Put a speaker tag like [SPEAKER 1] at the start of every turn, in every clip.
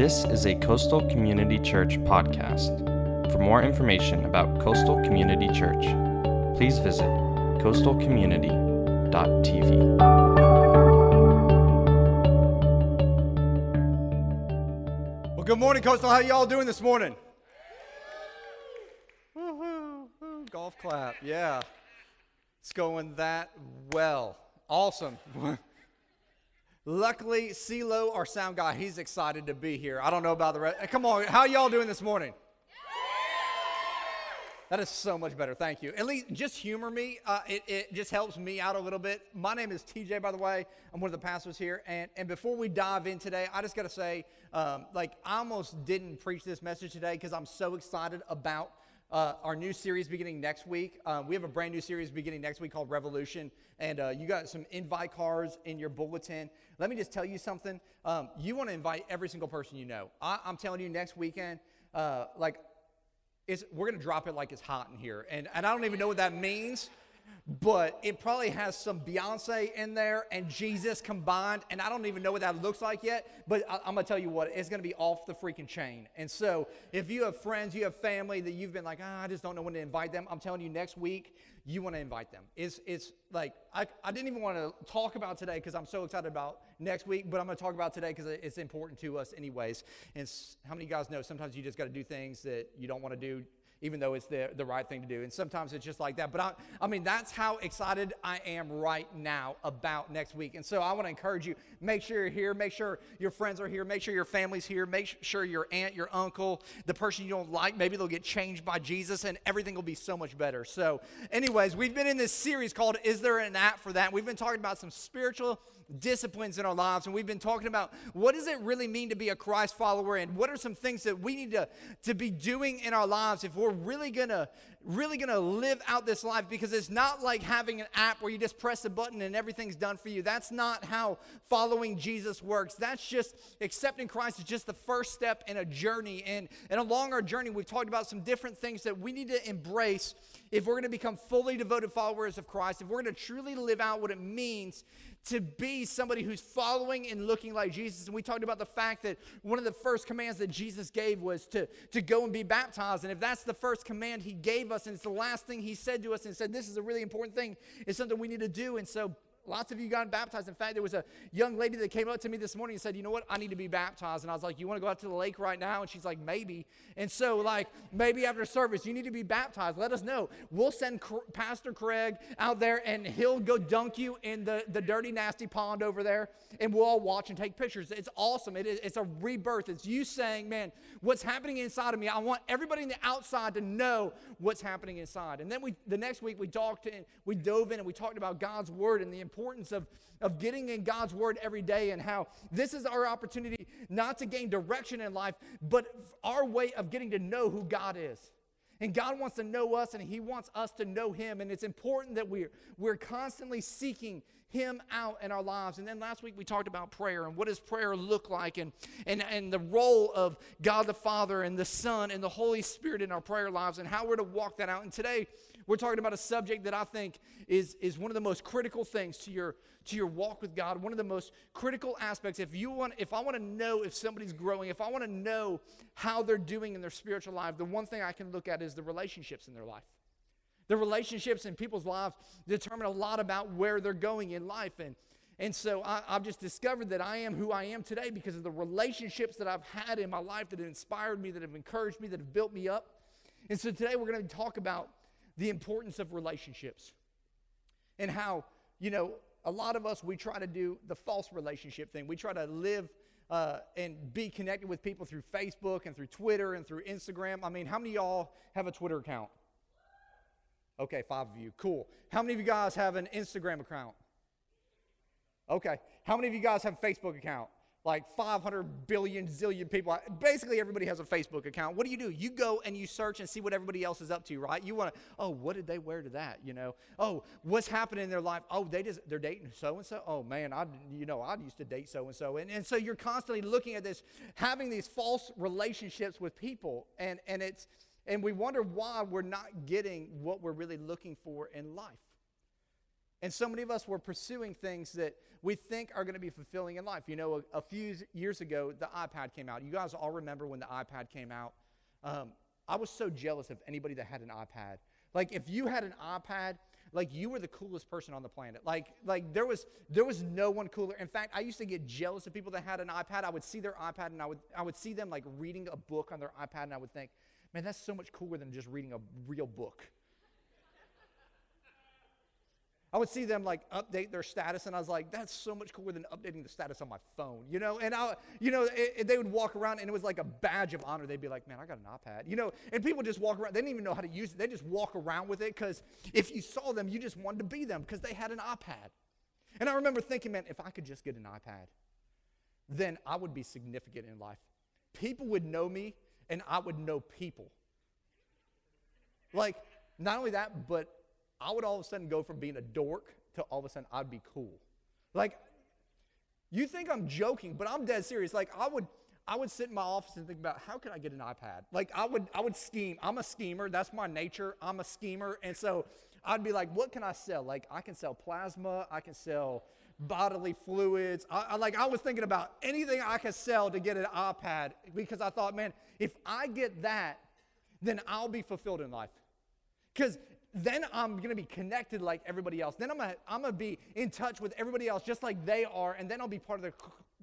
[SPEAKER 1] This is a Coastal Community Church podcast. For more information about Coastal Community Church, please visit coastalcommunity.tv.
[SPEAKER 2] Well, good morning, Coastal. How y'all doing this morning? Woo-hoo, golf clap, yeah. It's going that well. Awesome. Luckily, CeeLo, our sound guy, he's excited to be here. I don't know about the rest. Come on, how y'all doing this morning? That is so much better. Thank you. At least just humor me. Uh, it, it just helps me out a little bit. My name is TJ, by the way. I'm one of the pastors here. And, and before we dive in today, I just got to say, um, like, I almost didn't preach this message today because I'm so excited about uh, our new series beginning next week. Uh, we have a brand new series beginning next week called Revolution, and uh, you got some invite cards in your bulletin. Let me just tell you something. Um, you want to invite every single person you know. I, am telling you, next weekend, uh, like, it's, we're going to drop it like it's hot in here, and, and I don't even know what that means but it probably has some Beyonce in there and Jesus combined, and I don't even know what that looks like yet. But I, am gonna tell you what, it's gonna be off the freaking chain. And so, if you have friends, you have family that you've been like, ah, I just don't know when to invite them. I'm telling you, next week you want to invite them. It's it's like I, I didn't even want to talk about today because I'm so excited about next week, but I'm gonna talk about today because it's important to us anyways. And how many of you guys know sometimes you just got to do things that you don't want to do even though it's the, the right thing to do. And sometimes it's just like that. But I, I mean, that's how excited I am right now about next week. And so I want to encourage you make sure you're here, make sure your friends are here, make sure your family's here, make sure your aunt, your uncle, the person you don't like, maybe they'll get changed by Jesus and everything will be so much better. So, anyways, we've been in this series called Is There an App for That? We've been talking about some spiritual disciplines in our lives and we've been talking about what does it really mean to be a christ follower and what are some things that we need to, to be doing in our lives if we're really gonna really gonna live out this life because it's not like having an app where you just press a button and everything's done for you that's not how following jesus works that's just accepting christ is just the first step in a journey and, and along our journey we've talked about some different things that we need to embrace if we're going to become fully devoted followers of christ if we're going to truly live out what it means to be somebody who's following and looking like Jesus. And we talked about the fact that one of the first commands that Jesus gave was to, to go and be baptized. And if that's the first command he gave us, and it's the last thing he said to us, and said, This is a really important thing, it's something we need to do. And so Lots of you got baptized. In fact, there was a young lady that came up to me this morning and said, You know what? I need to be baptized. And I was like, You want to go out to the lake right now? And she's like, Maybe. And so, like, maybe after service, you need to be baptized. Let us know. We'll send Pastor Craig out there and he'll go dunk you in the, the dirty, nasty pond over there. And we'll all watch and take pictures. It's awesome. It is, it's a rebirth. It's you saying, Man, what's happening inside of me? I want everybody in the outside to know what's happening inside. And then we, the next week, we talked and we dove in and we talked about God's word and the importance of, of getting in God's word every day and how this is our opportunity not to gain direction in life, but our way of getting to know who God is. And God wants to know us and He wants us to know Him. And it's important that we're, we're constantly seeking Him out in our lives. And then last week we talked about prayer and what does prayer look like and, and, and the role of God the Father and the Son and the Holy Spirit in our prayer lives and how we're to walk that out. And today we're talking about a subject that I think is, is one of the most critical things to your, to your walk with God, one of the most critical aspects. If you want, if I want to know if somebody's growing, if I want to know how they're doing in their spiritual life, the one thing I can look at is the relationships in their life. The relationships in people's lives determine a lot about where they're going in life. And, and so I, have just discovered that I am who I am today because of the relationships that I've had in my life that have inspired me, that have encouraged me, that have built me up. And so today we're going to talk about the importance of relationships and how, you know, a lot of us, we try to do the false relationship thing. We try to live uh, and be connected with people through Facebook and through Twitter and through Instagram. I mean, how many y'all have a Twitter account? Okay, five of you. Cool. How many of you guys have an Instagram account? Okay. How many of you guys have a Facebook account? Like 500 billion zillion people. Basically, everybody has a Facebook account. What do you do? You go and you search and see what everybody else is up to, right? You want to, oh, what did they wear to that? You know, oh, what's happening in their life? Oh, they just they're dating so and so. Oh man, I you know I used to date so and so, and and so you're constantly looking at this, having these false relationships with people, and and it's and we wonder why we're not getting what we're really looking for in life. And so many of us were pursuing things that we think are going to be fulfilling in life. You know, a, a, few years ago, the iPad came out. You guys all remember when the iPad came out. Um, I was so jealous of anybody that had an iPad. Like, if you had an iPad, like you were the coolest person on the planet. Like, like there was there was no one cooler. In fact, I used to get jealous of people that had an iPad. I would see their iPad and I would I would see them like reading a book on their iPad, and I would think, man, that's so much cooler than just reading a real book. I would see them like update their status, and I was like, "That's so much cooler than updating the status on my phone," you know. And I, you know, it, it, they would walk around, and it was like a badge of honor. They'd be like, "Man, I got an iPad," you know. And people just walk around; they didn't even know how to use it. They just walk around with it because if you saw them, you just wanted to be them because they had an iPad. And I remember thinking, man, if I could just get an iPad, then I would be significant in life. People would know me, and I would know people. Like, not only that, but I would all of a sudden go from being a dork to all of a sudden I'd be cool. Like, you think I'm joking, but I'm dead serious. Like, I would. I would sit in my office and think about how can I get an iPad? Like I would I would scheme. I'm a schemer. That's my nature. I'm a schemer. And so I'd be like, what can I sell? Like I can sell plasma, I can sell bodily fluids. I, I like I was thinking about anything I could sell to get an iPad because I thought, man, if I get that, then I'll be fulfilled in life. Because then I'm going to be connected like everybody else. Then I'm going to I'm gonna be in touch with everybody else just like they are, and then I'll be part of the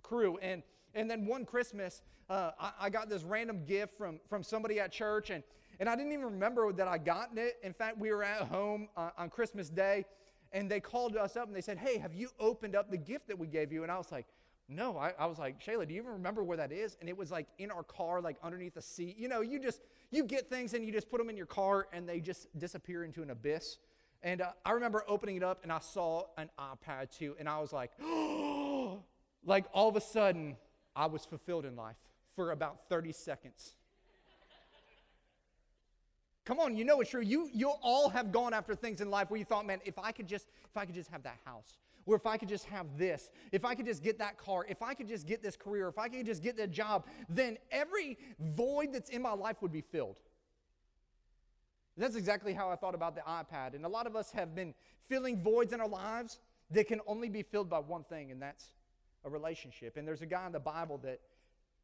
[SPEAKER 2] crew. And, and then one Christmas, uh, I, I, got this random gift from, from somebody at church, and, and I didn't even remember that I gotten it. In fact, we were at home uh, on Christmas Day, and they called us up and they said, Hey, have you opened up the gift that we gave you? And I was like, no, I, I, was like, Shayla, do you even remember where that is? And it was like in our car, like underneath the seat. You know, you just, you get things and you just put them in your car and they just disappear into an abyss. And uh, I remember opening it up and I saw an iPad too. And I was like, oh, like all of a sudden, I was fulfilled in life for about 30 seconds. Come on, you know it's true. You you all have gone after things in life where you thought, man, if I could just if I could just have that house, or if I could just have this, if I could just get that car, if I could just get this career, if I could just get that job, then every void that's in my life would be filled. And that's exactly how I thought about the iPad. And a lot of us have been filling voids in our lives that can only be filled by one thing, and that's a relationship. And there's a guy in the Bible that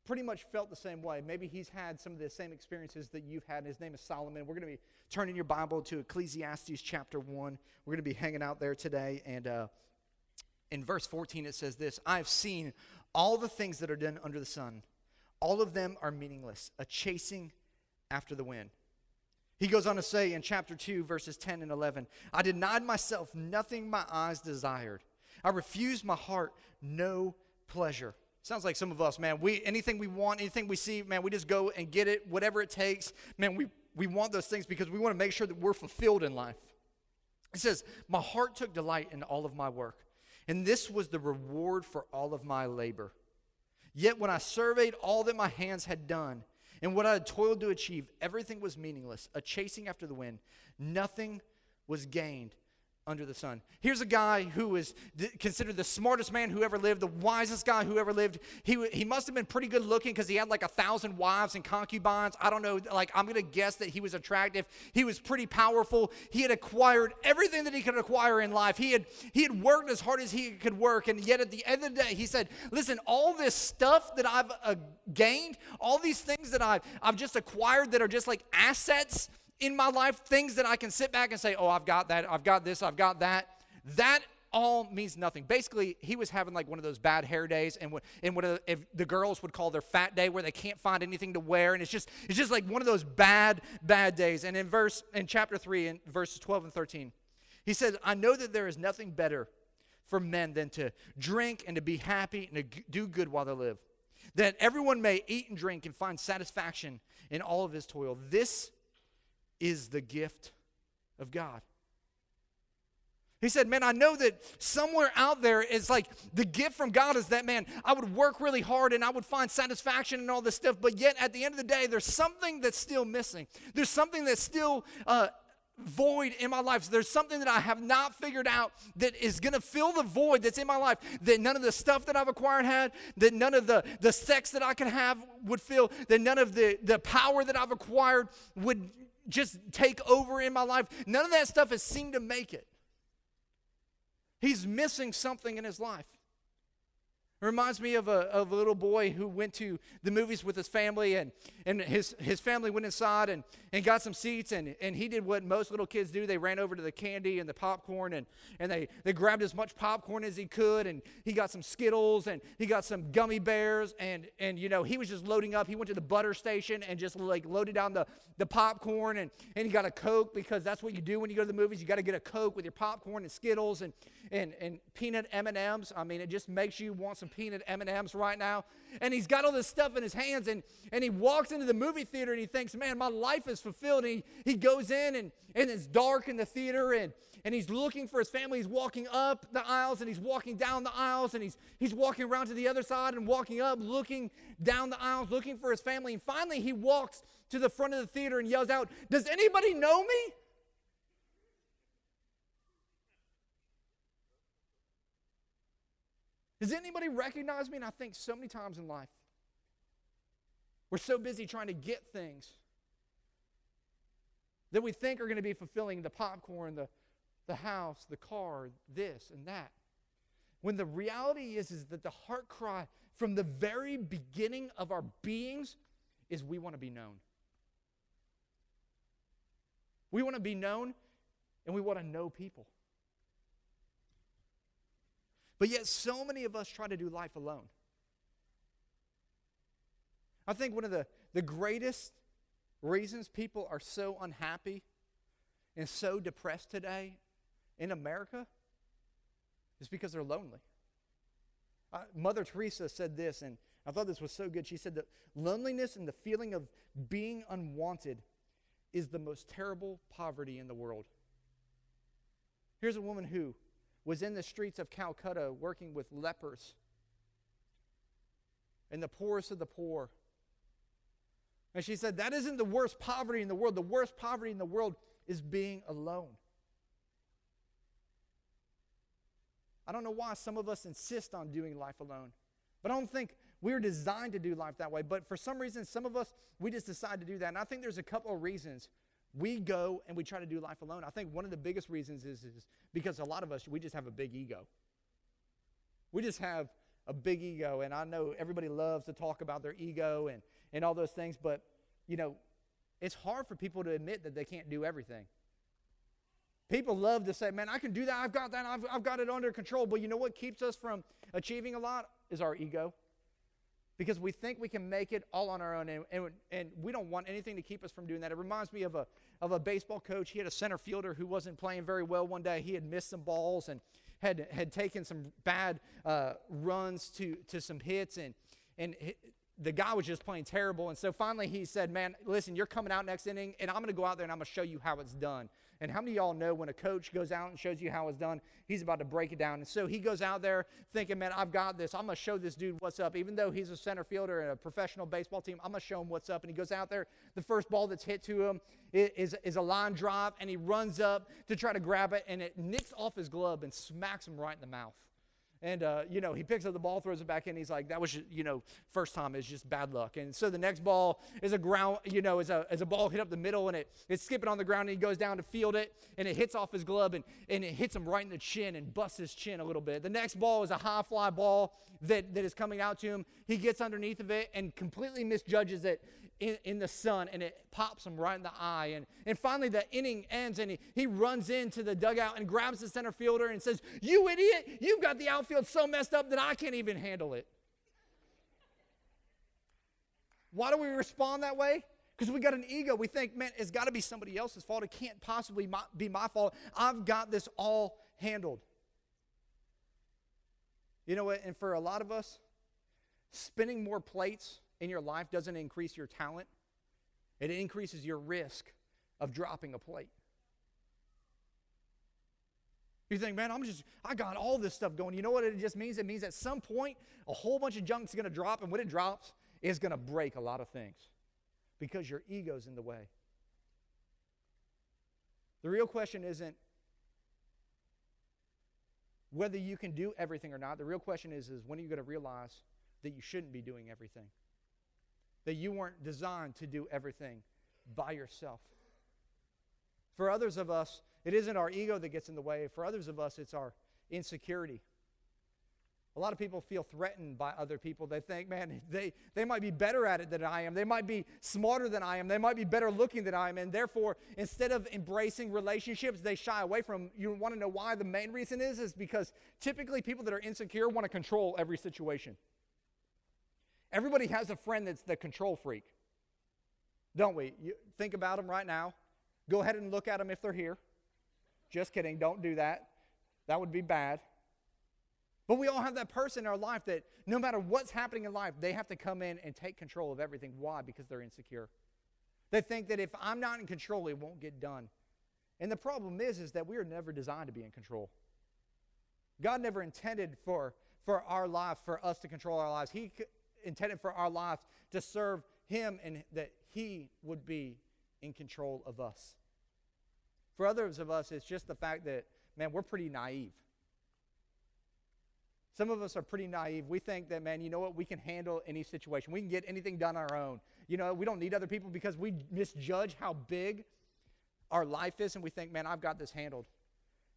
[SPEAKER 2] pretty much felt the same way. Maybe he's had some of the same experiences that you've had. His name is Solomon. We're going to be turning your Bible to Ecclesiastes chapter 1. We're going to be hanging out there today. And uh, in verse 14, it says this I have seen all the things that are done under the sun. All of them are meaningless, a chasing after the wind. He goes on to say in chapter 2, verses 10 and 11 I denied myself nothing my eyes desired. I refused my heart no pleasure. Sounds like some of us, man. We anything we want, anything we see, man, we just go and get it, whatever it takes. Man, we, we want those things because we want to make sure that we're fulfilled in life. It says, My heart took delight in all of my work and this was the reward for all of my labor. Yet when I surveyed all that my hands had done and what I had toiled to achieve, everything was meaningless, a chasing after the wind. Nothing was gained under the sun. Here's a guy who is considered the smartest man who ever lived, the wisest guy who ever lived. He, he must have been pretty good looking because he had like a thousand wives and concubines. I don't know, like I'm going to guess that he was attractive. He was pretty powerful. He had acquired everything that he could acquire in life. He had, he had worked as hard as he could work. And yet at the end of the day, he said, listen, all this stuff that I've uh, gained, all these things that I've, I've just acquired that are just like assets – in my life, things that I can sit back and say, oh, I've got that, I've got this, I've got that, that all means nothing. Basically, he was having like one of those bad hair days, and and what uh, if the girls would call their fat day, where they can't find anything to wear, and it's just it's just like one of those bad bad days. And in verse in chapter three, in verses twelve and thirteen, he says, "I know that there is nothing better for men than to drink and to be happy and to do good while they live, that everyone may eat and drink and find satisfaction in all of his toil. This is the gift of God. He said, Man, I know that somewhere out there is like the gift from God is that, man, I would work really hard and I would find satisfaction and all this stuff, but yet at the end of the day, there's something that's still missing. There's something that's still uh, void in my life. There's something that I have not figured out that is going to fill the void that's in my life that none of the stuff that I've acquired had, that none of the, the sex that I could have would fill, that none of the, the power that I've acquired would just take over in my life. None of that stuff has seemed to make it. He's missing something in his life. It reminds me of a, of a little boy who went to the movies with his family, and, and his, his family went inside and, and got some seats, and, and he did what most little kids do. They ran over to the candy and the popcorn, and, and they, they grabbed as much popcorn as he could, and he got some Skittles, and he got some gummy bears, and, and you know, he was just loading up. He went to the butter station and just like loaded down the, the popcorn, and, and he got a Coke because that's what you do when you go to the movies. You got to get a Coke with your popcorn and Skittles and, and, and peanut M&Ms. I mean, it just makes you want some peanut M&Ms right now. And he's got all this stuff in his hands and, and he walks into the movie theater and he thinks, man, my life is fulfilled. And he, he goes in and, and it's dark in the theater and, and he's looking for his family. He's walking up the aisles and he's walking down the aisles and he's, he's walking around to the other side and walking up, looking down the aisles, looking for his family. And finally he walks to the front of the theater and yells out, Does anybody know me? Does anybody recognize me? And I think so many times in life, we're so busy trying to get things that we think are going to be fulfilling the popcorn, the, the house, the car, this and that. When the reality is, is that the heart cry from the very beginning of our beings is we want to be known. We want to be known and we want to know people. But yet, so many of us try to do life alone. I think one of the, the greatest reasons people are so unhappy and so depressed today in America is because they're lonely. Uh, Mother Teresa said this, and I thought this was so good. She said that loneliness and the feeling of being unwanted is the most terrible poverty in the world. Here's a woman who was in the streets of Calcutta working with lepers and the poorest of the poor. And she said, That isn't the worst poverty in the world. The worst poverty in the world is being alone. I don't know why some of us insist on doing life alone, but I don't think we're designed to do life that way. But for some reason, some of us, we just decide to do that. And I think there's a couple of reasons we go and we try to do life alone. I think one of the biggest reasons is, is because a lot of us, we just have a big ego. We just have a big ego. And I know everybody loves to talk about their ego and, and all those things, but, you know, it's hard for people to admit that they can't do everything. People love to say, man, I can do that. I've got that. I've, I've got it under control. But you know what keeps us from achieving a lot is our ego because we think we can make it all on our own and, and, and, we don't want anything to keep us from doing that. It reminds me of a, of a baseball coach. He had a center fielder who wasn't playing very well one day. He had missed some balls and had, had taken some bad uh, runs to, to some hits and, and the guy was just playing terrible and so finally he said man listen you're coming out next inning and i'm going to go out there and i'm going to show you how it's done and how many of y'all know when a coach goes out and shows you how it's done, he's about to break it down? And so he goes out there thinking, man, I've got this. I'm going to show this dude what's up. Even though he's a center fielder in a professional baseball team, I'm going to show him what's up. And he goes out there. The first ball that's hit to him is, is a line drive, and he runs up to try to grab it, and it nicks off his glove and smacks him right in the mouth. And, uh, you know, he picks up the ball, throws it back in. He's like, that was, just, you know, first time is just bad luck. And so the next ball is a ground, you know, is a, is a ball hit up the middle and it, it's skipping on the ground and he goes down to field it and it hits off his glove and, and it hits him right in the chin and busts his chin a little bit. The next ball is a high fly ball that, that is coming out to him. He gets underneath of it and completely misjudges it in, in the sun and it pops him right in the eye. And, and finally, the inning ends and he, he runs into the dugout and grabs the center fielder and says, You idiot, you've got the outfield so messed up that I can't even handle it. Why do we respond that way? Because we got an ego. We think, man, it's got to be somebody else's fault. It can't possibly be my fault. I've got this all handled. You know what? And for a lot of us, spinning more plates in your life doesn't increase your talent, it increases your risk of dropping a plate. You think, man, I'm just, I got all this stuff going. You know what it just means? It means at some point, a whole bunch of junk is going to drop, and when it drops, it's to break a lot of things because your ego's in the way. The real question isn't whether you can do everything or not. The real question is, is when are you to realize that you shouldn't be doing everything? That you weren't designed to do everything by yourself. For others of us, it isn't our ego that gets in the way. For others of us, it's our insecurity. A lot of people feel threatened by other people. They think, man, they, they might be better at it than I am. They might be smarter than I am. They might be better looking than I am. And therefore, instead of embracing relationships, they shy away from. You want to know why? The main reason is, is because typically people that are insecure want to control every situation. Everybody has a friend that's the control freak, don't we? You think about them right now. Go ahead and look at them if they're here. Just kidding. Don't do that. That would be bad. But we all have that person in our life that no matter what's happening in life, they have to come in and take control of everything. Why? Because they're insecure. They think that if I'm not in control, it won't get done. And the problem is, is that we are never designed to be in control. God never intended for, for our life, for us to control our lives. He intended for our lives to serve Him and that He would be in control of us. For others of us, it's just the fact that, man, we're pretty naive. Some of us are pretty naive. We think that, man, you know what? We can handle any situation. We can get anything done on our own. You know, we don't need other people because we misjudge how big our life is and we think, man, I've got this handled.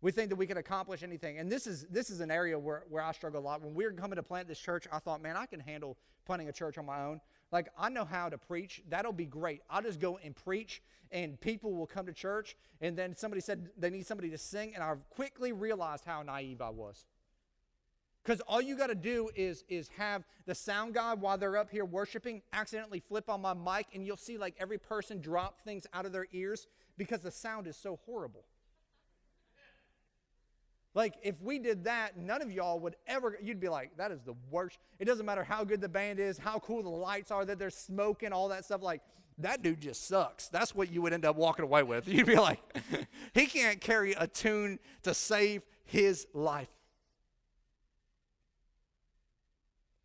[SPEAKER 2] We think that we can accomplish anything. And this is this is an area where, where I struggle a lot. When we were coming to plant this church, I thought, man, I can handle planting a church on my own. Like, I know how to preach. That'll be great. I'll just go and preach, and people will come to church. And then somebody said they need somebody to sing, and I quickly realized how naive I was. Because all you got to do is, is have the sound guy while they're up here worshiping accidentally flip on my mic, and you'll see like every person drop things out of their ears because the sound is so horrible. Like, if we did that, none of y'all would ever, you'd be like, that is the worst. It doesn't matter how good the band is, how cool the lights are, that they're smoking, all that stuff. Like, that dude just sucks. That's what you would end up walking away with. You'd be like, he can't carry a tune to save his life.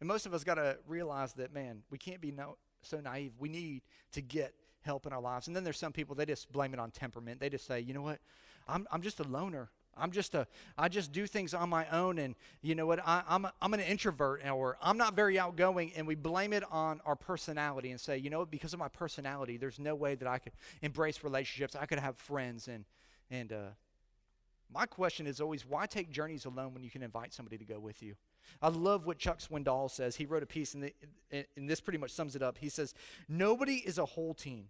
[SPEAKER 2] And most of us got to realize that, man, we can't be no, so naive. We need to get help in our lives. And then there's some people, they just blame it on temperament. They just say, you know what? I'm, I'm just a loner. I'm just a, I just do things on my own, and you know what? I, I'm, a, I'm an introvert, or I'm not very outgoing, and we blame it on our personality and say, you know? Because of my personality, there's no way that I could embrace relationships. I could have friends, and and uh, my question is always, why take journeys alone when you can invite somebody to go with you? I love what Chuck Swindoll says. He wrote a piece, and, and this pretty much sums it up. He says, Nobody is a whole team.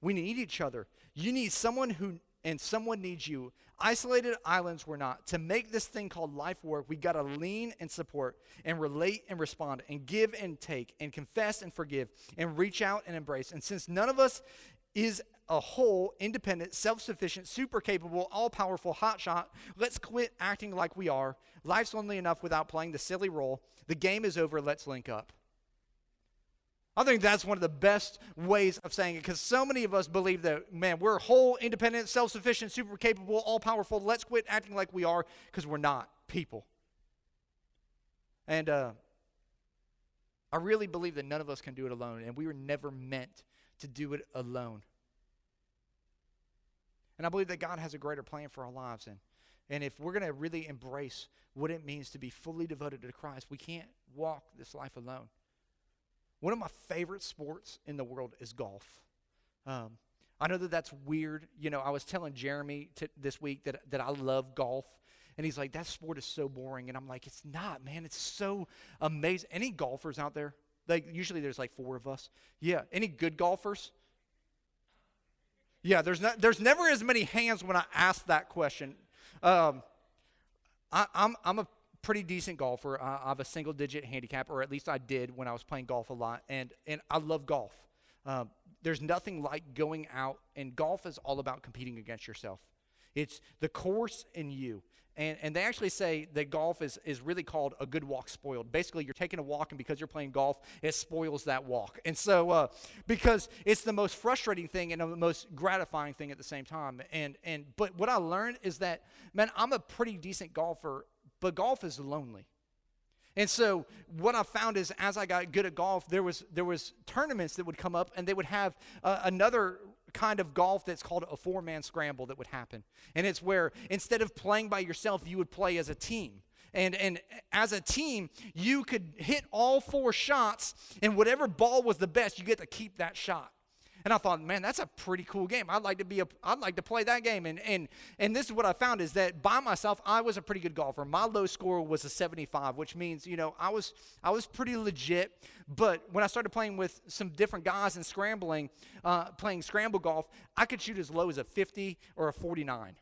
[SPEAKER 2] We need each other. You need someone who, and someone needs you. Isolated islands we're not. To make this thing called life work, we got to lean and support and relate and respond and give and take and confess and forgive and reach out and embrace. And since none of us is a whole, independent, self sufficient, super capable, all powerful hotshot. Let's quit acting like we are. Life's lonely enough without playing the silly role. The game is over. Let's link up. I think that's one of the best ways of saying it because so many of us believe that, man, we're whole, independent, self sufficient, super capable, all powerful. Let's quit acting like we are because we're not people. And uh, I really believe that none of us can do it alone, and we were never meant to do it alone. And I believe that God has a greater plan for our lives. And, and if we're going to really embrace what it means to be fully devoted to Christ, we can't walk this life alone. One of my favorite sports in the world is golf. Um, I know that that's weird. You know, I was telling Jeremy t- this week that, that I love golf. And he's like, that sport is so boring. And I'm like, it's not, man. It's so amazing. Any golfers out there? Like, usually there's like four of us. Yeah. Any good golfers? Yeah, there's, not, there's never as many hands when I ask that question. Um, I, I'm, I'm a pretty decent golfer. I, I have a single digit handicap, or at least I did when I was playing golf a lot, and, and I love golf. Um, there's nothing like going out, and golf is all about competing against yourself. It's the course and you. And, and they actually say that golf is, is really called a good walk spoiled. Basically, you're taking a walk, and because you're playing golf, it spoils that walk. And so, uh, because it's the most frustrating thing and the most gratifying thing at the same time. And, and, but what I learned is that, man, I'm a pretty decent golfer, but golf is lonely. And so what I found is as I got good at golf, there was there was tournaments that would come up and they would have uh, another kind of golf that's called a four man scramble that would happen. And it's where instead of playing by yourself, you would play as a team. And, and as a team, you could hit all four shots, and whatever ball was the best, you get to keep that shot. And I thought, man, that's a pretty cool game. I'd like to be a, I'd like to play that game. And and and this is what I found is that by myself, I was a pretty good golfer. My low score was a 75, which means you know I was I was pretty legit. But when I started playing with some different guys and scrambling, uh, playing scramble golf, I could shoot as low as a 50 or a 49.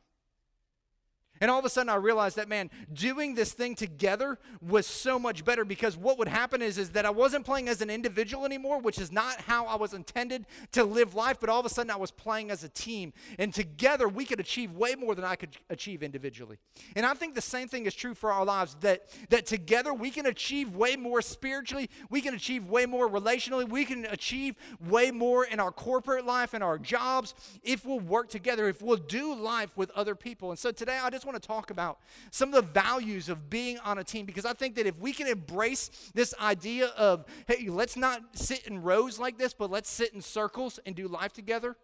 [SPEAKER 2] And all of a sudden I realized that man, doing this thing together was so much better because what would happen is, is that I wasn't playing as an individual anymore, which is not how I was intended to live life, but all of a sudden I was playing as a team. And together we could achieve way more than I could achieve individually. And I think the same thing is true for our lives that, that together we can achieve way more spiritually, we can achieve way more relationally, we can achieve way more in our corporate life and our jobs if we'll work together, if we'll do life with other people. And so today I just just want to talk about some of the values of being on a team because I think that if we can embrace this idea of, hey, let's not sit in rows like this, but let's sit in circles and do life together,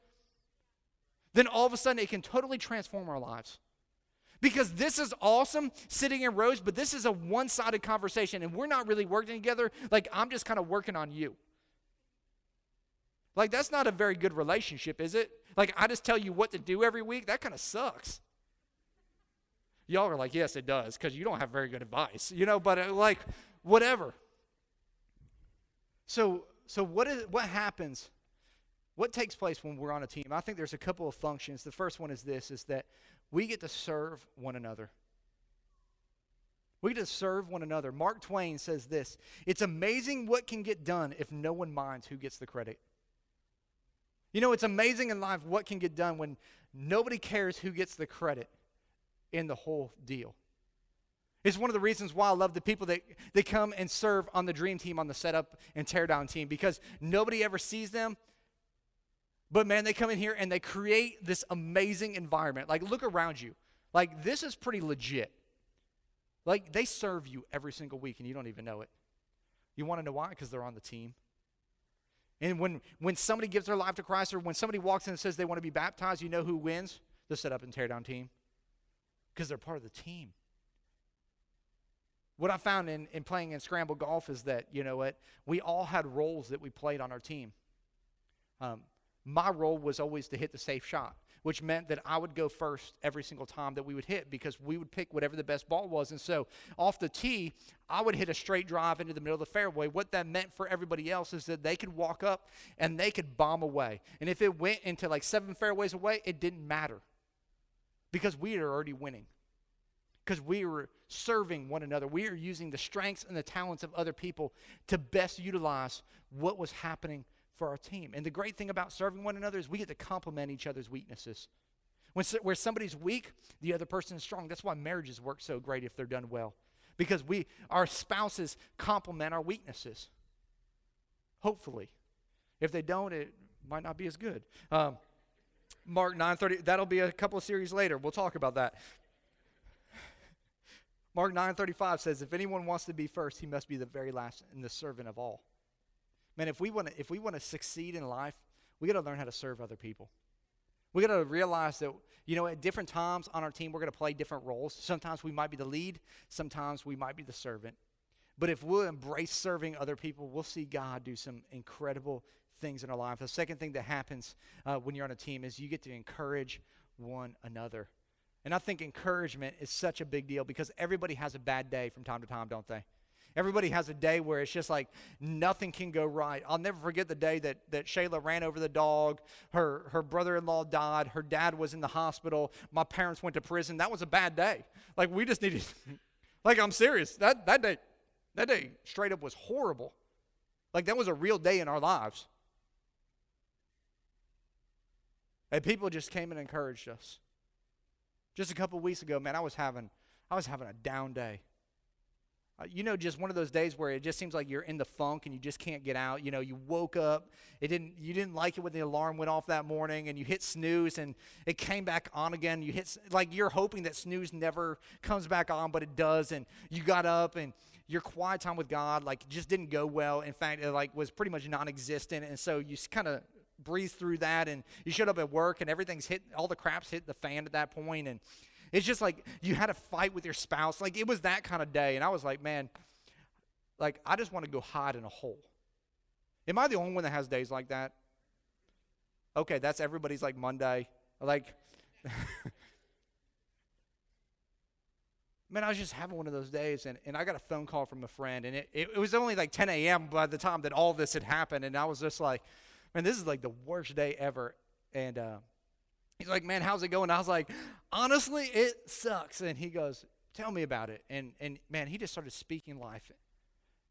[SPEAKER 2] then all of a sudden it can totally transform our lives. Because this is awesome sitting in rows, but this is a one sided conversation and we're not really working together. Like, I'm just kind of working on you. Like, that's not a very good relationship, is it? Like, I just tell you what to do every week. That kind of sucks. Y'all are like, yes, it does, because you don't have very good advice, you know, but uh, like, whatever. So, so what, is, what happens? What takes place when we're on a team? I think there's a couple of functions. The first one is this, is that we get to serve one another. We get to serve one another. Mark Twain says this It's amazing what can get done if no one minds who gets the credit. You know, it's amazing in life what can get done when nobody cares who gets the credit in the whole deal. It's one of the reasons why I love the people that, they come and serve on the dream team, on the setup and teardown team, because nobody ever sees them. But man, they come in here and they create this amazing environment. Like, look around you. Like, this is pretty legit. Like, they serve you every single week and you don't even know it. You want to know why? Because they're on the team. And when, when somebody gives their life to Christ or when somebody walks in and says they want to be baptized, you know who wins? The setup and teardown team because they're part of the team. What I found in, in playing in scramble golf is that, you know what, we all had roles that we played on our team. Um, my role was always to hit the safe shot, which meant that I would go first every single time that we would hit because we would pick whatever the best ball was. And so off the tee, I would hit a straight drive into the middle of the fairway. What that meant for everybody else is that they could walk up and they could bomb away. And if it went into like seven fairways away, it didn't matter because we are already winning. Because we are serving one another. We are using the strengths and the talents of other people to best utilize what was happening for our team. And the great thing about serving one another is we get to complement each other's weaknesses. When, where somebody's weak, the other person is strong. That's why marriages work so great if they're done well. Because we, our spouses complement our weaknesses. Hopefully. If they don't, it might not be as good. Um, Mark 9:30 that'll be a couple of series later. We'll talk about that. Mark 9:35 says if anyone wants to be first, he must be the very last and the servant of all. Man, if we want to if we want to succeed in life, we got to learn how to serve other people. We got to realize that you know at different times on our team we're going to play different roles. Sometimes we might be the lead, sometimes we might be the servant. But if we'll embrace serving other people, we'll see God do some incredible things in our life. The second thing that happens uh, when you're on a team is you get to encourage one another. And I think encouragement is such a big deal because everybody has a bad day from time to time, don't they? Everybody has a day where it's just like nothing can go right. I'll never forget the day that, that Shayla ran over the dog. Her, her brother in law died. Her dad was in the hospital. My parents went to prison. That was a bad day. Like, we just needed, like, I'm serious. That, that day, that day straight up was horrible. Like, that was a real day in our lives. And people just came and encouraged us. Just a couple weeks ago, man, I was having I was having a down day. Uh, you know, just one of those days where it just seems like you're in the funk and you just can't get out. You know, you woke up, it didn't you didn't like it when the alarm went off that morning and you hit snooze and it came back on again. You hit like you're hoping that snooze never comes back on, but it does and you got up and your quiet time with God like just didn't go well. In fact, it like was pretty much non-existent and so you kind of breeze through that and you showed up at work and everything's hit all the crap's hit the fan at that point and it's just like you had a fight with your spouse like it was that kind of day and i was like man like i just want to go hide in a hole am i the only one that has days like that Okay, that's everybody's like Monday. Like, man, I was just having one of those days, and, and I got a phone call from a friend, and it, it, it was only like 10 a.m. by the time that all this had happened, and I was just like, man, this is like the worst day ever. And uh, he's like, man, how's it going? I was like, honestly, it sucks. And he goes, tell me about it. And, and man, he just started speaking life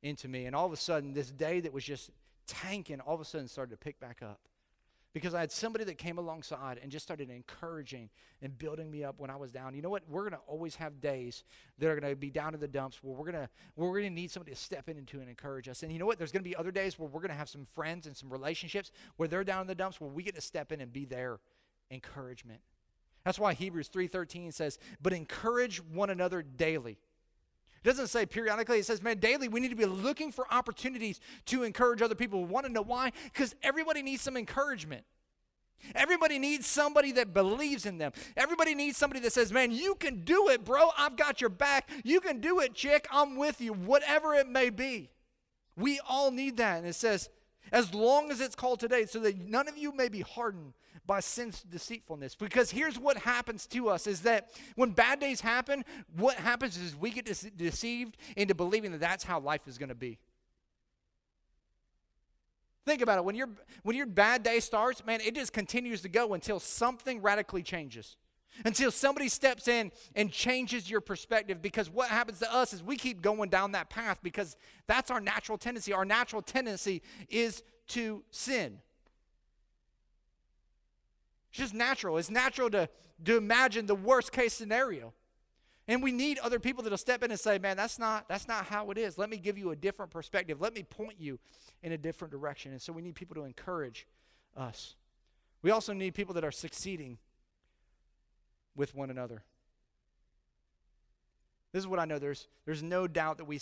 [SPEAKER 2] into me. And all of a sudden, this day that was just tanking, all of a sudden started to pick back up because I had somebody that came alongside and just started encouraging and building me up when I was down. You know what? We're going to always have days that are going to be down in the dumps where we're going to we're going to need somebody to step in into and encourage us. And you know what? There's going to be other days where we're going to have some friends and some relationships where they're down in the dumps where we get to step in and be their encouragement. That's why Hebrews 3:13 says, "But encourage one another daily." It doesn't say periodically. It says, man, daily we need to be looking for opportunities to encourage other people. We want to know why? Because everybody needs some encouragement. Everybody needs somebody that believes in them. Everybody needs somebody that says, man, you can do it, bro. I've got your back. You can do it, chick. I'm with you, whatever it may be. We all need that. And it says, as long as it's called today, so that none of you may be hardened by sin's deceitfulness. Because here's what happens to us is that when bad days happen, what happens is we get deceived into believing that that's how life is going to be. Think about it. When your when your bad day starts, man, it just continues to go until something radically changes. Until somebody steps in and changes your perspective because what happens to us is we keep going down that path because that's our natural tendency. Our natural tendency is to sin. It's just natural. It's natural to, to imagine the worst case scenario. And we need other people that'll step in and say, man, that's not, that's not how it is. Let me give you a different perspective. Let me point you in a different direction. And so we need people to encourage us. We also need people that are succeeding with one another. This is what I know. There's, there's no doubt that we,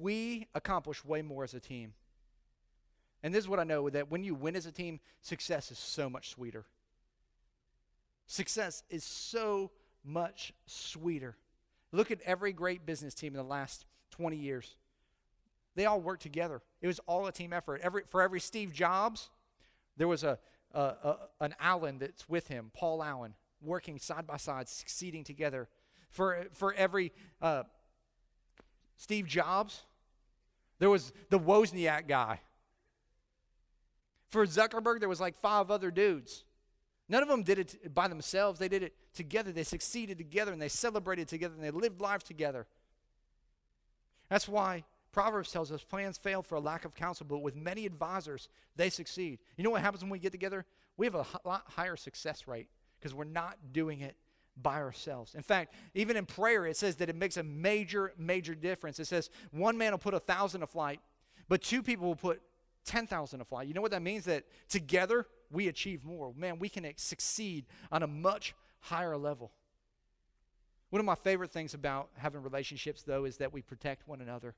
[SPEAKER 2] we accomplish way more as a team. And this is what I know that when you win as a team, success is so much sweeter. Success is so much sweeter. Look at every great business team in the last 20 years. They all worked together. It was all a team effort. Every, for every Steve Jobs, there was a, a, a, an Allen that's with him, Paul Allen, working side by side, succeeding together. For, for every uh, Steve Jobs, there was the Wozniak guy. For Zuckerberg, there was like five other dudes. None of them did it by themselves. They did it together. They succeeded together and they celebrated together and they lived life together. That's why Proverbs tells us plans fail for a lack of counsel, but with many advisors, they succeed. You know what happens when we get together? We have a lot higher success rate because we're not doing it by ourselves. In fact, even in prayer, it says that it makes a major, major difference. It says one man will put a thousand a flight, but two people will put 10,000 a flight. You know what that means? That together we achieve more. Man, we can succeed on a much higher level. One of my favorite things about having relationships, though, is that we protect one another.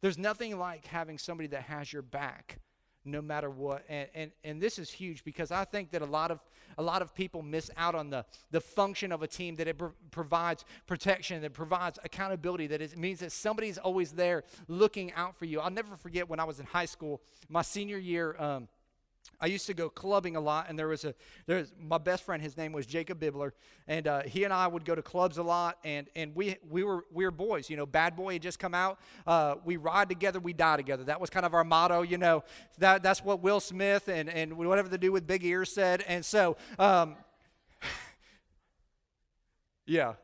[SPEAKER 2] There's nothing like having somebody that has your back no matter what. And, and and this is huge because i think that a lot of a lot of people miss out on the the function of a team that it pr- provides protection that provides accountability that it means that somebody's always there looking out for you. I'll never forget when i was in high school my senior year um, I used to go clubbing a lot, and there was a there's my best friend. His name was Jacob Bibler, and uh, he and I would go to clubs a lot. And and we we were we were boys. You know, Bad Boy had just come out. Uh, we ride together, we die together. That was kind of our motto. You know, that that's what Will Smith and and whatever they do with Big Ears said. And so, um, yeah,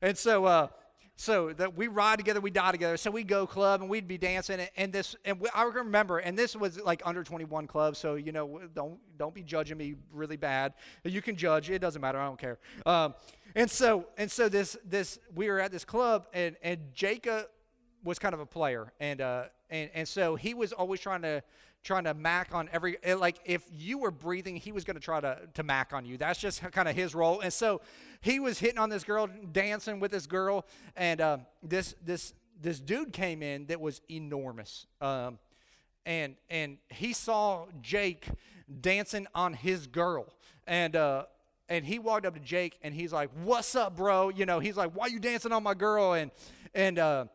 [SPEAKER 2] and so. Uh, so that we ride together, we die together. So we go club and we'd be dancing, and, and this, and we, I remember, and this was like under 21 club. So you know, don't don't be judging me really bad. You can judge; it doesn't matter. I don't care. Um, and so and so this this we were at this club, and and Jacob was kind of a player, and uh, and and so he was always trying to trying to mac on every eh, like if you were breathing he was going to try to to mac on you. That's just kind of his role. And so he was hitting on this girl dancing with this girl and uh, this this this dude came in that was enormous. Um, and and he saw jake dancing on his girl. And uh, and he walked up to jake and he's like what's up bro? You know he's like why you dancing on my girl? And and uh,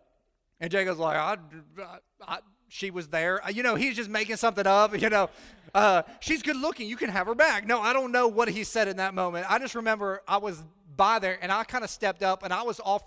[SPEAKER 2] and jake was like I, I, I she was there. Uh, You know, he's just making something up. You know, uh, she's good looking. You can have her back. No, I don't know what he said in that moment. I just remember I was by there and I kind of stepped up and I was off.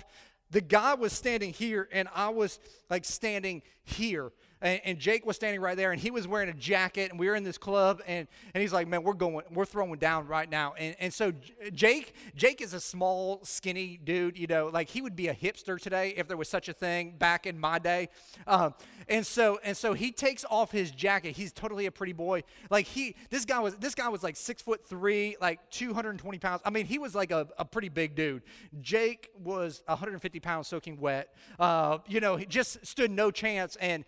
[SPEAKER 2] The guy was standing here and I was like standing here. And, and Jake was standing right there and he was wearing a jacket and we were in this club and, and he's like, man, we're going, we're throwing down right now. And, and so Jake, Jake is a small, skinny dude, you know, like he would be a hipster today if there was such a thing back in my day. Um, and so, and so he takes off his jacket. He's totally a pretty boy. Like he, this guy was, this guy was like six foot three, like 220 pounds. I mean, he was like a, a pretty big dude. Jake was 150 pounds soaking wet. Uh, you know, he just stood no chance. And,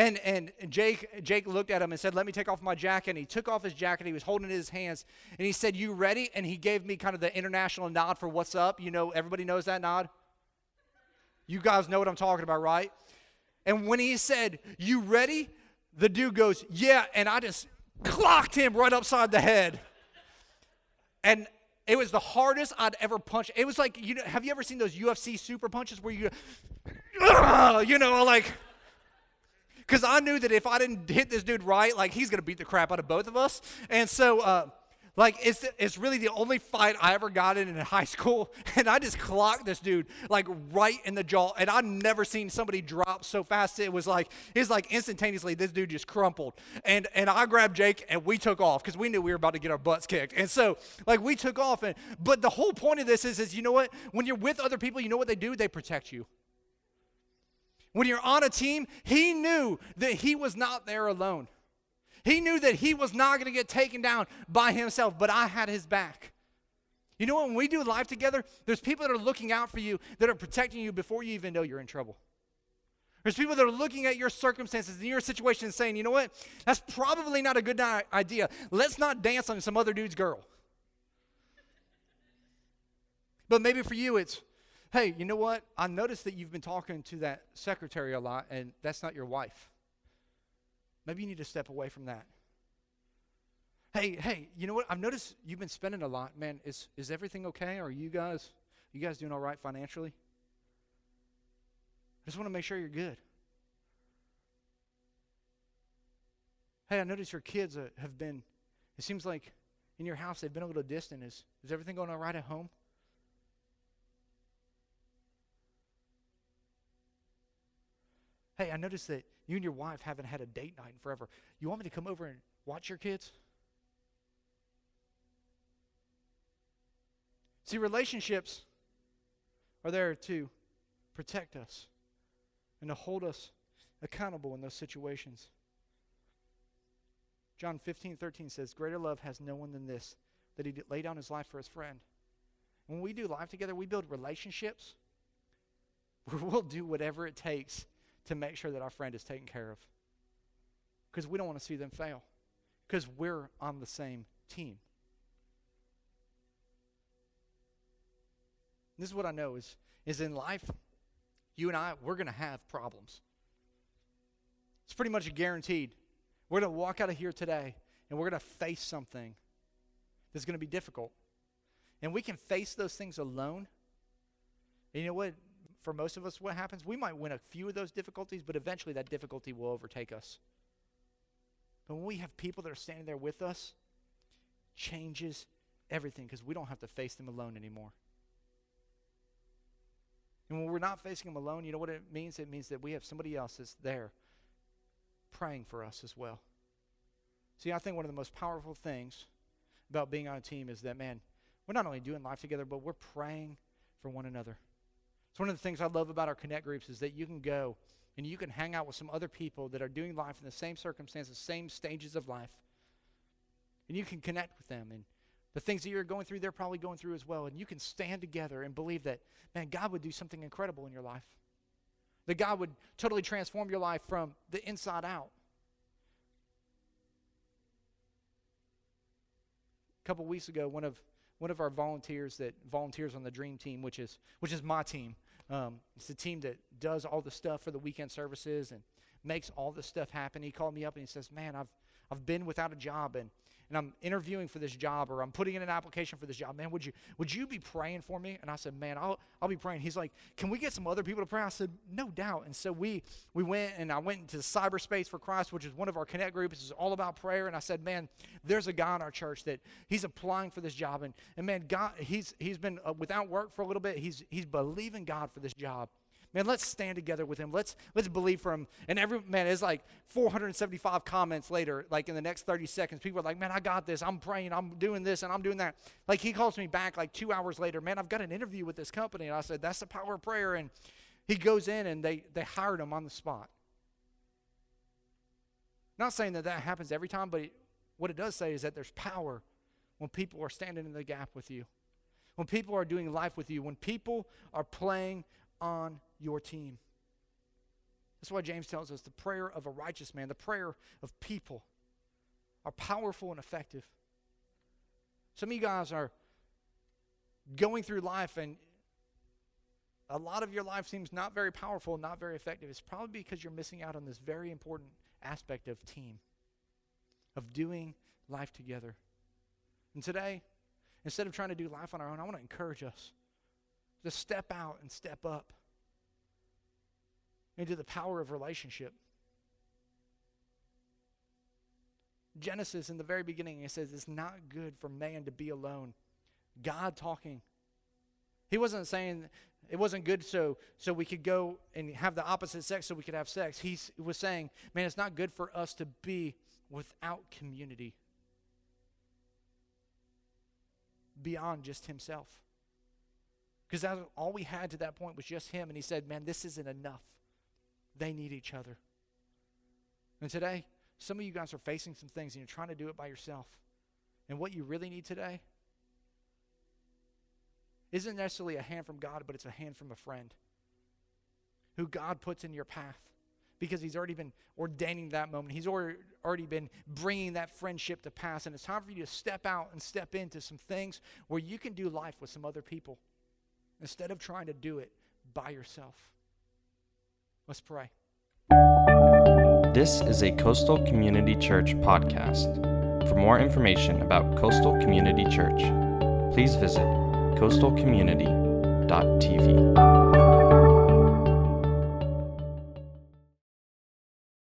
[SPEAKER 2] and, and Jake, Jake looked at him and said, Let me take off my jacket. And he took off his jacket. He was holding it in his hands. And he said, You ready? And he gave me kind of the international nod for what's up. You know, everybody knows that nod. You guys know what I'm talking about, right? And when he said, You ready? The dude goes, Yeah. And I just clocked him right upside the head. And it was the hardest I'd ever punched. It was like, you know, have you ever seen those UFC super punches where you, you know, like, because I knew that if I didn't hit this dude right, like he's gonna beat the crap out of both of us. And so, uh, like, it's it's really the only fight I ever got in in high school, and I just clocked this dude like right in the jaw, and I've never seen somebody drop so fast. It was like it's like instantaneously this dude just crumpled, and and I grabbed Jake and we took off because we knew we were about to get our butts kicked, and so like we took off, and but the whole point of this is is you know what? When you're with other people, you know what they do? They protect you. When you're on a team, he knew that he was not there alone. He knew that he was not going to get taken down by himself, but I had his back. You know what? When we do life together, there's people that are looking out for you, that are protecting you before you even know you're in trouble. There's people that are looking at your circumstances and your situation and saying, you know what? That's probably not a good idea. Let's not dance on some other dude's girl. But maybe for you, it's, hey, you know what? I noticed that you've been talking to that secretary a lot, and that's not your wife. Maybe you need to step away from that. Hey, hey, you know what? I've noticed you've been spending a lot. Man, is, is everything okay? Are you guys, you guys doing all right financially? I just want to make sure you're good. Hey, I noticed your kids uh, have been, it seems like in your house they've been a little distant. Is, is everything going all right at home? Hey, I noticed that you and your wife haven't had a date night in forever. You want me to come over and watch your kids? See, relationships are there to protect us and to hold us accountable in those situations. John 15, 13 says, Greater love has no one than this, that he laid down his life for his friend. When we do life together, we build relationships we'll do whatever it takes to make sure that our friend is taken care of. Because we don't want to see them fail. Because we're on the same team. This is what I know is, is in life, you and I, we're going to have problems. It's pretty much guaranteed. We're going to walk out of here today and we're going to face something that's going to be difficult. And we can face those things alone. And you know what? For most of us, what happens? We might win a few of those difficulties, but eventually that difficulty will overtake us. But when we have people that are standing there with us, changes everything because we don't have to face them alone anymore. And when we're not facing them alone, you know what it means? It means that we have somebody else that's there praying for us as well. See, I think one of the most powerful things about being on a team is that, man, we're not only doing life together, but we're praying for one another. It's one of the things I love about our Connect groups is that you can go and you can hang out with some other people that are doing life in the same circumstances, same stages of life. And you can connect with them and the things that you're going through, they're probably going through as well. And you can stand together and believe that, man, God would do something incredible in your life. That God would totally transform your life from the inside out. A couple weeks ago, one of one of our volunteers that volunteers on the Dream Team, which is which is my team. Um, it's the team that does all the stuff for the weekend services and makes all this stuff happen. He called me up and he says, Man, I've, I've been without a job and, and I'm interviewing for this job or I'm putting in an application for this job. Man, would you, would you be praying for me? And I said, Man, I'll, I'll be praying. He's like, Can we get some other people to pray? I said, No doubt. And so we, we went and I went into cyberspace for Christ, which is one of our connect groups. It's all about prayer. And I said, Man, there's a guy in our church that he's applying for this job. And, and man, God, he's, he's been uh, without work for a little bit. He's, he's believing God for this job man, let's stand together with him. Let's let's believe for him. And every man is like 475 comments later, like in the next 30 seconds, people are like, man, I got this. I'm praying. I'm doing this and I'm doing that. Like he calls me back like two hours later, man, I've got an interview with this company. And I said, that's the power of prayer. And he goes in and they they hired him on the spot. Not saying that that happens every time, but what it does say is that there's power when people are standing in the gap with you, when people are doing life with you, when people are playing on your team. That's why James tells us the prayer of a righteous man, the prayer of people, are powerful and effective. Some of you guys are going through life and a lot of your life seems not very powerful, not very effective. It's probably because you're missing out on this very important aspect of team, of doing life together. And today, instead of trying to do life on our own, I want to encourage us to step out and step up into the power of relationship. Genesis, in the very beginning, it says it's not good for man to be alone. God talking. He wasn't saying it wasn't good so so we could go and have the opposite sex so we could have sex. He was saying, man, it's not good for us to be without community beyond just himself. Because all we had to that point was just him. And he said, man, this isn't enough. They need each other. And today, some of you guys are facing some things and you're trying to do it by yourself. And what you really need today isn't necessarily a hand from God, but it's a hand from a friend who God puts in your path because He's already been ordaining that moment. He's already been bringing that friendship to pass. And it's time for you to step out and step into some things where you can do life with some other people instead of trying to do it by yourself. Let's pray.
[SPEAKER 1] This is a Coastal Community Church podcast. For more information about Coastal Community Church, please visit coastalcommunity.tv.